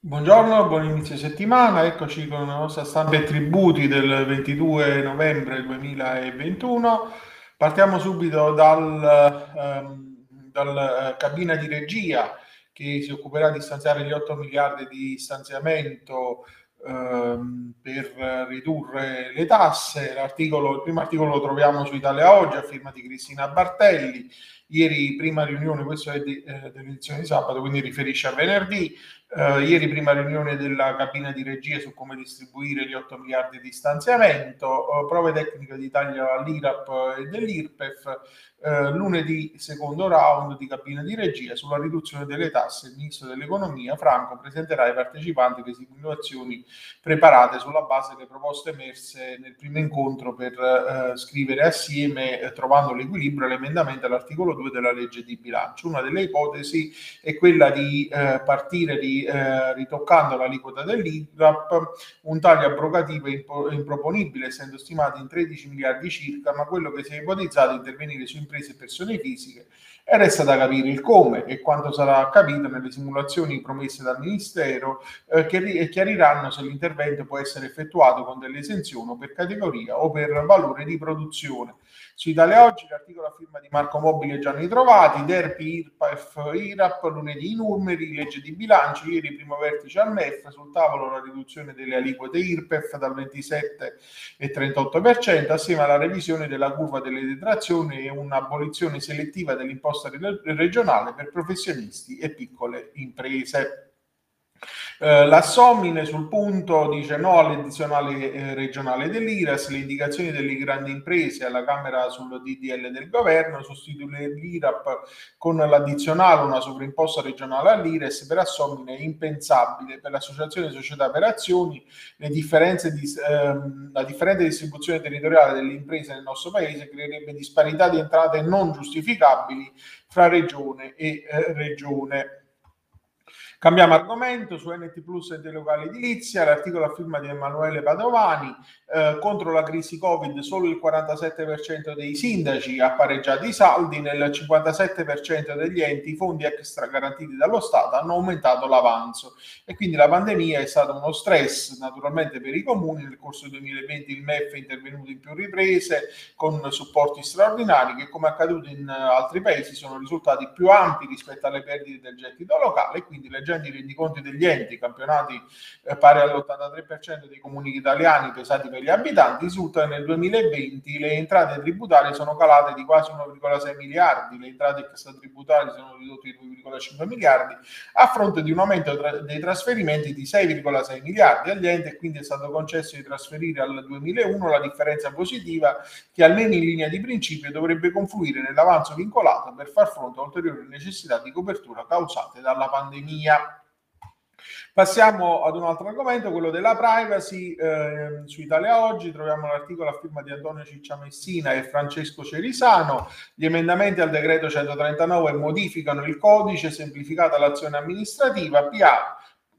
Buongiorno, buon inizio settimana, eccoci con la nostra stampa e tributi del 22 novembre 2021. Partiamo subito dal, ehm, dal eh, cabina di regia che si occuperà di stanziare gli 8 miliardi di stanziamento ehm, per ridurre le tasse. L'articolo, il primo articolo lo troviamo su Italia Oggi a firma di Cristina Bartelli. Ieri prima riunione, questo è di, eh, dell'edizione di sabato, quindi riferisce a venerdì. Uh, ieri prima riunione della cabina di regia su come distribuire gli 8 miliardi di stanziamento, uh, prove tecniche di taglio all'IRAP e dell'IRPEF, uh, lunedì secondo round di cabina di regia sulla riduzione delle tasse. Il ministro dell'economia Franco presenterà ai partecipanti le simulazioni preparate sulla base delle proposte emerse nel primo incontro per scrivere assieme, trovando l'equilibrio, l'emendamento all'articolo 2 della legge di bilancio. Una delle ipotesi è quella di partire di eh, ritoccando l'aliquota dell'IRAP, un taglio abrogativo impo- improponibile, essendo stimati in 13 miliardi circa, ma quello che si è ipotizzato è intervenire su imprese e persone fisiche e resta da capire il come e quanto sarà capito nelle simulazioni promesse dal Ministero eh, che ri- chiariranno se l'intervento può essere effettuato con delle esenzioni per categoria o per valore di produzione. Su Italia Oggi l'articolo a firma di Marco Mobile e Gianni Trovati, Derpi, IRPAF, IRAP, lunedì i numeri, legge di bilancio, ieri primo vertice al MEF, sul tavolo la riduzione delle aliquote IRPEF dal 27 e 38% assieme alla revisione della curva delle detrazioni e un'abolizione selettiva dell'imposta regionale per professionisti e piccole imprese. Eh, la Somine sul punto dice no all'addizionale eh, regionale dell'IRAS, le indicazioni delle grandi imprese alla Camera sul DDL del governo, sostituire l'IRAP con l'addizionale, una sovrimposta regionale all'IRES, per Assomine è impensabile. Per l'associazione società per azioni le differenze di, ehm, la differente distribuzione territoriale delle imprese nel nostro paese creerebbe disparità di entrate non giustificabili fra regione e eh, regione. Cambiamo argomento su NT Plus e locali edilizia, l'articolo a firma di Emanuele Padovani, eh, contro la crisi Covid solo il 47% dei sindaci ha pareggiato i saldi, nel 57% degli enti i fondi extra garantiti dallo Stato hanno aumentato l'avanzo. E quindi la pandemia è stato uno stress naturalmente per i comuni, nel corso del 2020 il MEF è intervenuto in più riprese con supporti straordinari che come accaduto in altri paesi sono risultati più ampi rispetto alle perdite del gettito locale e quindi le leggendo i rendiconti degli enti, campionati eh, pari all'83% dei comuni italiani pesati per gli abitanti, risulta che nel 2020 le entrate tributarie sono calate di quasi 1,6 miliardi, le entrate extratributarie sono ridotte di 2,5 miliardi, a fronte di un aumento tra- dei trasferimenti di 6,6 miliardi agli enti e quindi è stato concesso di trasferire al 2001 la differenza positiva che almeno in linea di principio dovrebbe confluire nell'avanzo vincolato per far fronte a ulteriori necessità di copertura causate dalla pandemia. Passiamo ad un altro argomento, quello della privacy. Eh, su Italia Oggi troviamo l'articolo a firma di Antonio Ciccia Messina e Francesco Cerisano. Gli emendamenti al decreto 139 modificano il codice, semplificata l'azione amministrativa, PA,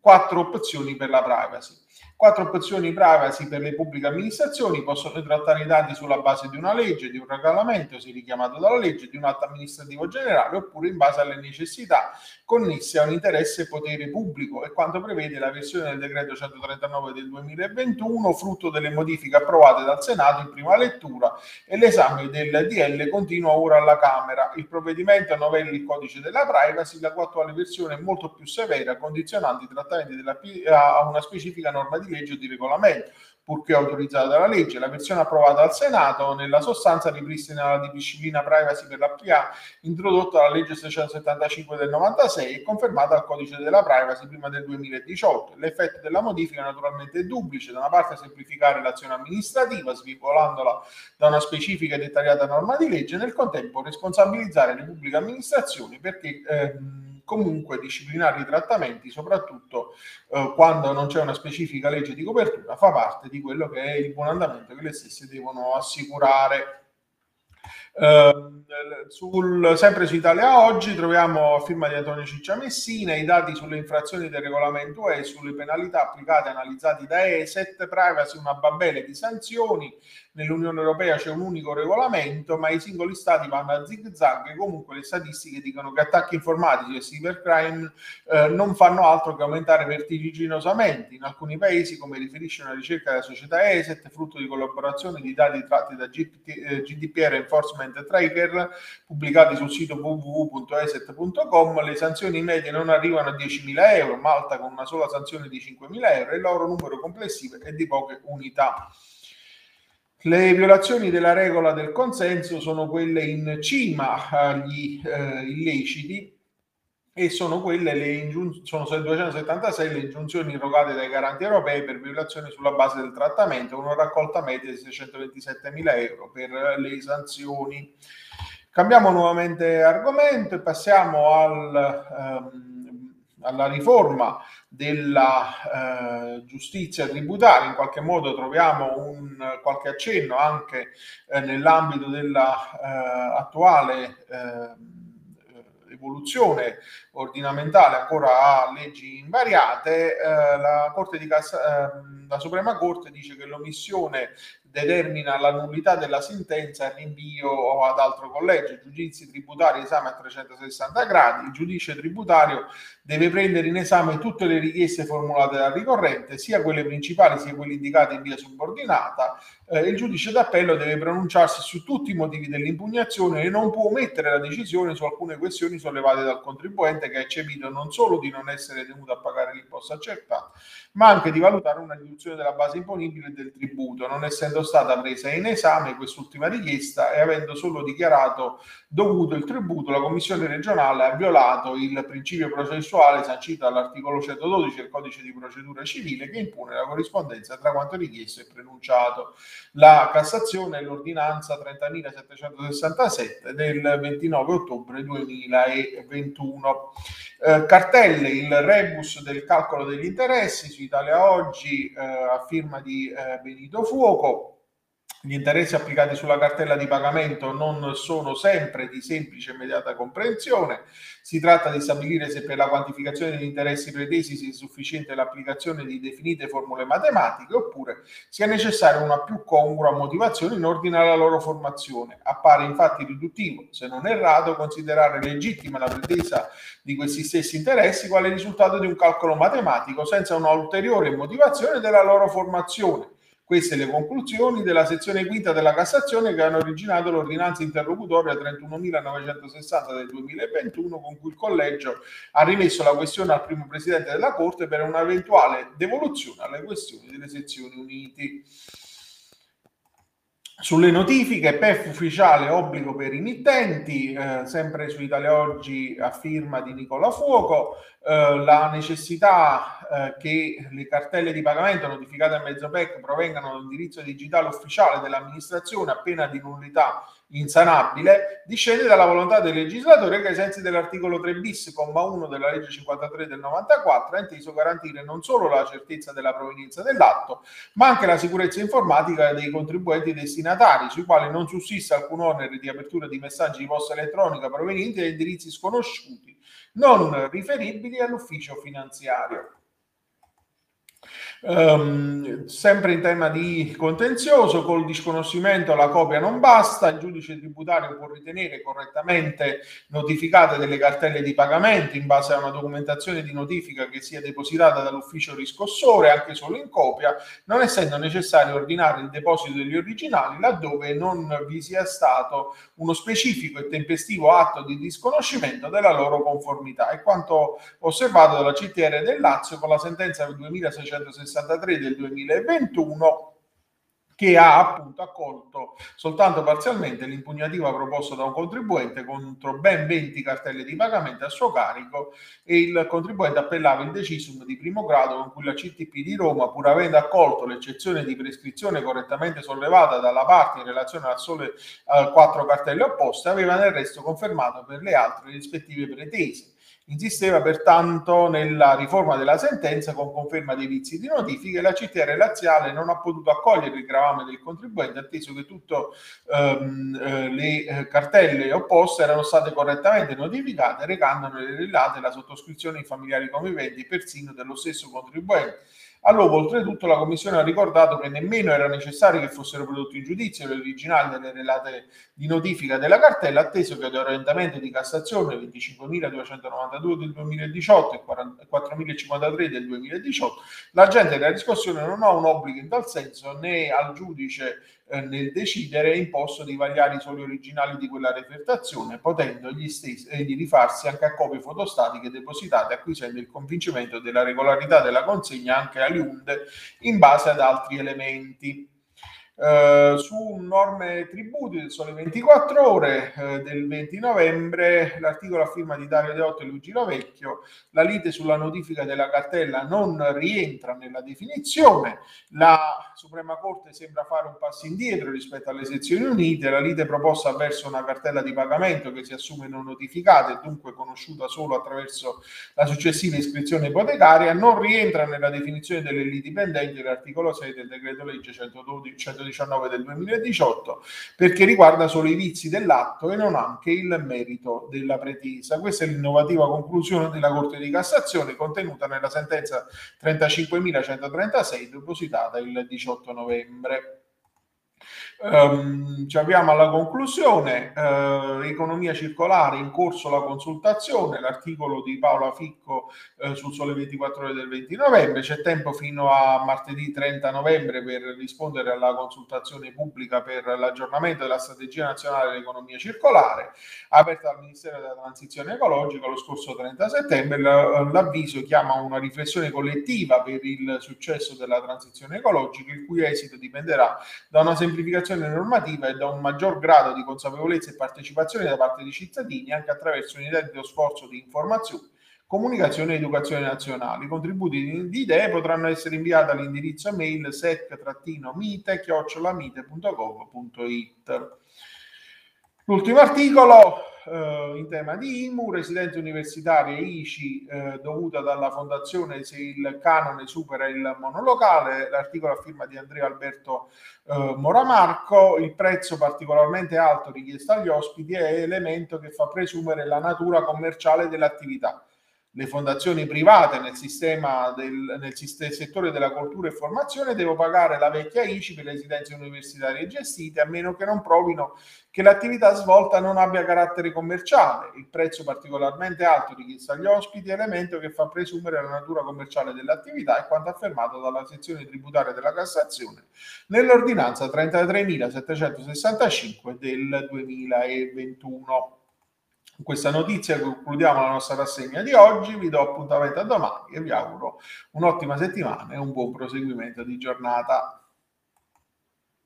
quattro opzioni per la privacy. Quattro opzioni privacy per le pubbliche amministrazioni possono trattare i dati sulla base di una legge, di un regolamento, se richiamato dalla legge, di un atto amministrativo generale oppure in base alle necessità connesse a un interesse potere pubblico e quanto prevede la versione del decreto 139 del 2021, frutto delle modifiche approvate dal Senato in prima lettura e l'esame del DL continua ora alla Camera. Il provvedimento novella il codice della privacy, la cui attuale versione è molto più severa, condizionando i trattamenti della, a una specifica norma legge o di regolamento, purché autorizzata dalla legge. La versione approvata dal Senato nella sostanza ripristina la disciplina privacy per la PA introdotta dalla legge 675 del 96 e confermata dal codice della privacy prima del 2018. L'effetto della modifica naturalmente è duplice, da una parte semplificare l'azione amministrativa svincolandola da una specifica e dettagliata norma di legge, nel contempo responsabilizzare le pubbliche amministrazioni perché ehm, comunque disciplinare i trattamenti, soprattutto eh, quando non c'è una specifica legge di copertura, fa parte di quello che è il buon andamento che le stesse devono assicurare. Uh, sul, sempre su Italia Oggi troviamo a firma di Antonio Ciccia Messina i dati sulle infrazioni del regolamento e sulle penalità applicate e analizzati da ESET, privacy una babele di sanzioni, nell'Unione Europea c'è un unico regolamento, ma i singoli stati vanno a zig zag e comunque le statistiche dicono che attacchi informatici e cybercrime eh, non fanno altro che aumentare vertiginosamente. In alcuni paesi, come riferisce una ricerca della società ESET, frutto di collaborazione di dati tratti da GDPR eh, Enforcement Tracker, pubblicati sul sito www.eset.com, le sanzioni medie non arrivano a 10.000 euro, Malta con una sola sanzione di 5.000 euro e il loro numero complessivo è di poche unità. Le violazioni della regola del consenso sono quelle in cima agli eh, illeciti e sono quelle le ingiun- sono 276 le ingiunzioni irrogate dai garanti europei per violazioni sulla base del trattamento, con una raccolta media di 627 mila euro per le sanzioni. Cambiamo nuovamente argomento e passiamo al, um, alla riforma della eh, giustizia tributaria, in qualche modo troviamo un, qualche accenno anche eh, nell'ambito della eh, attuale eh, evoluzione ordinamentale ancora a leggi invariate, eh, la, Corte di Cassa, ehm, la Suprema Corte dice che l'omissione determina la nullità della sentenza e rinvio ad altro collegio, giudizi tributari, esame a 360 gradi, il giudice tributario deve prendere in esame tutte le richieste formulate dal ricorrente, sia quelle principali sia quelle indicate in via subordinata, eh, il giudice d'appello deve pronunciarsi su tutti i motivi dell'impugnazione e non può omettere la decisione su alcune questioni sollevate dal contribuente che ha eccepito non solo di non essere tenuto a pagare l'imposta accertata, ma anche di valutare una riduzione della base imponibile del tributo, non essendo stata presa in esame quest'ultima richiesta e avendo solo dichiarato dovuto il tributo, la Commissione regionale ha violato il principio processuale sancito dall'articolo 112 del Codice di procedura civile che impone la corrispondenza tra quanto richiesto e prenunciato. La Cassazione è l'ordinanza 30.767 del 29 ottobre 2021. Eh, cartelle, il rebus del calcolo degli interessi su Italia Oggi eh, a firma di eh, Benito Fuoco gli interessi applicati sulla cartella di pagamento non sono sempre di semplice e immediata comprensione. Si tratta di stabilire se per la quantificazione degli interessi pretesi sia sufficiente l'applicazione di definite formule matematiche oppure sia necessaria una più congrua motivazione in ordine alla loro formazione. Appare infatti riduttivo, se non errato, considerare legittima la pretesa di questi stessi interessi quale risultato di un calcolo matematico senza una ulteriore motivazione della loro formazione queste le conclusioni della sezione quinta della Cassazione che hanno originato l'ordinanza interlocutoria 31.960 del 2021 con cui il collegio ha rimesso la questione al primo presidente della Corte per un'eventuale devoluzione alle questioni delle sezioni uniti. Sulle notifiche, PEF ufficiale obbligo per i mittenti, eh, sempre su Italia Oggi a firma di Nicola Fuoco, eh, la necessità eh, che le cartelle di pagamento notificate a mezzo PEC provengano dall'indirizzo digitale ufficiale dell'amministrazione appena di nullità insanabile discende dalla volontà del legislatore che ai sensi dell'articolo 3 bis, comma 1 della legge 53 del 94 ha inteso garantire non solo la certezza della provenienza dell'atto, ma anche la sicurezza informatica dei contribuenti destinatari, sui quali non sussiste alcun onere di apertura di messaggi di posta elettronica provenienti da indirizzi sconosciuti, non riferibili all'ufficio finanziario. Um, sempre in tema di contenzioso, col disconoscimento la copia non basta, il giudice tributario può ritenere correttamente notificate delle cartelle di pagamento in base a una documentazione di notifica che sia depositata dall'ufficio riscossore anche solo in copia, non essendo necessario ordinare il deposito degli originali laddove non vi sia stato uno specifico e tempestivo atto di disconoscimento della loro conformità. È quanto osservato dalla CTR del Lazio con la sentenza del 2660 63 del 2021 che ha appunto accolto soltanto parzialmente l'impugnativa proposta da un contribuente contro ben 20 cartelle di pagamento a suo carico e il contribuente appellava il decisum di primo grado con cui la CTP di Roma, pur avendo accolto l'eccezione di prescrizione correttamente sollevata dalla parte in relazione al sole eh, quattro cartelle opposte, aveva nel resto confermato per le altre rispettive pretese Insisteva pertanto nella riforma della sentenza con conferma dei vizi di notifica e la CTR laziale non ha potuto accogliere il gravame del contribuente atteso che tutte ehm, eh, le eh, cartelle opposte erano state correttamente notificate recandone le relate la sottoscrizione ai familiari conviventi persino dello stesso contribuente Allora, oltretutto, la Commissione ha ricordato che nemmeno era necessario che fossero prodotti in giudizio le originali delle relate di notifica della cartella, atteso che l'orientamento di Cassazione 25.292 del 2018 e 4.053 del 2018, l'agente della riscossione non ha un obbligo in tal senso né al giudice eh, nel decidere è imposto di vagliare i soli originali di quella refertazione, potendo gli stessi egli rifarsi anche a copie fotostatiche depositate, acquisendo il convincimento della regolarità della consegna anche alle UNDE in base ad altri elementi. Eh, su norme tributi del Sole 24 Ore eh, del 20 novembre, l'articolo a firma di Dario Deotto e Luigi Lavecchio, la lite sulla notifica della cartella non rientra nella definizione, la Suprema Corte sembra fare un passo indietro rispetto alle sezioni unite, la lite proposta verso una cartella di pagamento che si assume non notificata e dunque conosciuta solo attraverso la successiva iscrizione ipotecaria non rientra nella definizione delle liti pendenti dell'articolo 6 del decreto legge 112, 112 119 del 2018 perché riguarda solo i vizi dell'atto e non anche il merito della pretesa. Questa è l'innovativa conclusione della Corte di Cassazione contenuta nella sentenza 35.136 depositata il 18 novembre. Um, ci abbiamo alla conclusione, uh, economia circolare, in corso la consultazione, l'articolo di Paola Ficco uh, sul Sole 24 ore del 20 novembre, c'è tempo fino a martedì 30 novembre per rispondere alla consultazione pubblica per l'aggiornamento della strategia nazionale dell'economia circolare, aperta dal Ministero della Transizione Ecologica lo scorso 30 settembre, l'avviso chiama una riflessione collettiva per il successo della transizione ecologica, il cui esito dipenderà da una semplificazione semplificazione normativa e da un maggior grado di consapevolezza e partecipazione da parte dei cittadini anche attraverso un identico sforzo di informazione, comunicazione e educazione nazionale. I contributi di idee potranno essere inviati all'indirizzo mail sec-mite.gov.it. L'ultimo articolo eh, in tema di IMU, residenze universitarie ICI eh, dovuta dalla fondazione se il canone supera il monolocale, l'articolo a firma di Andrea Alberto eh, Moramarco, il prezzo particolarmente alto richiesto agli ospiti è elemento che fa presumere la natura commerciale dell'attività le fondazioni private nel sistema del nel settore della cultura e formazione devo pagare la vecchia ICI per le residenze universitarie gestite a meno che non provino che l'attività svolta non abbia carattere commerciale. Il prezzo particolarmente alto richiesto agli ospiti è elemento che fa presumere la natura commerciale dell'attività e quanto affermato dalla sezione tributaria della Cassazione nell'ordinanza 33.765 del 2021. Con questa notizia concludiamo la nostra rassegna di oggi, vi do appuntamento a domani e vi auguro un'ottima settimana e un buon proseguimento di giornata.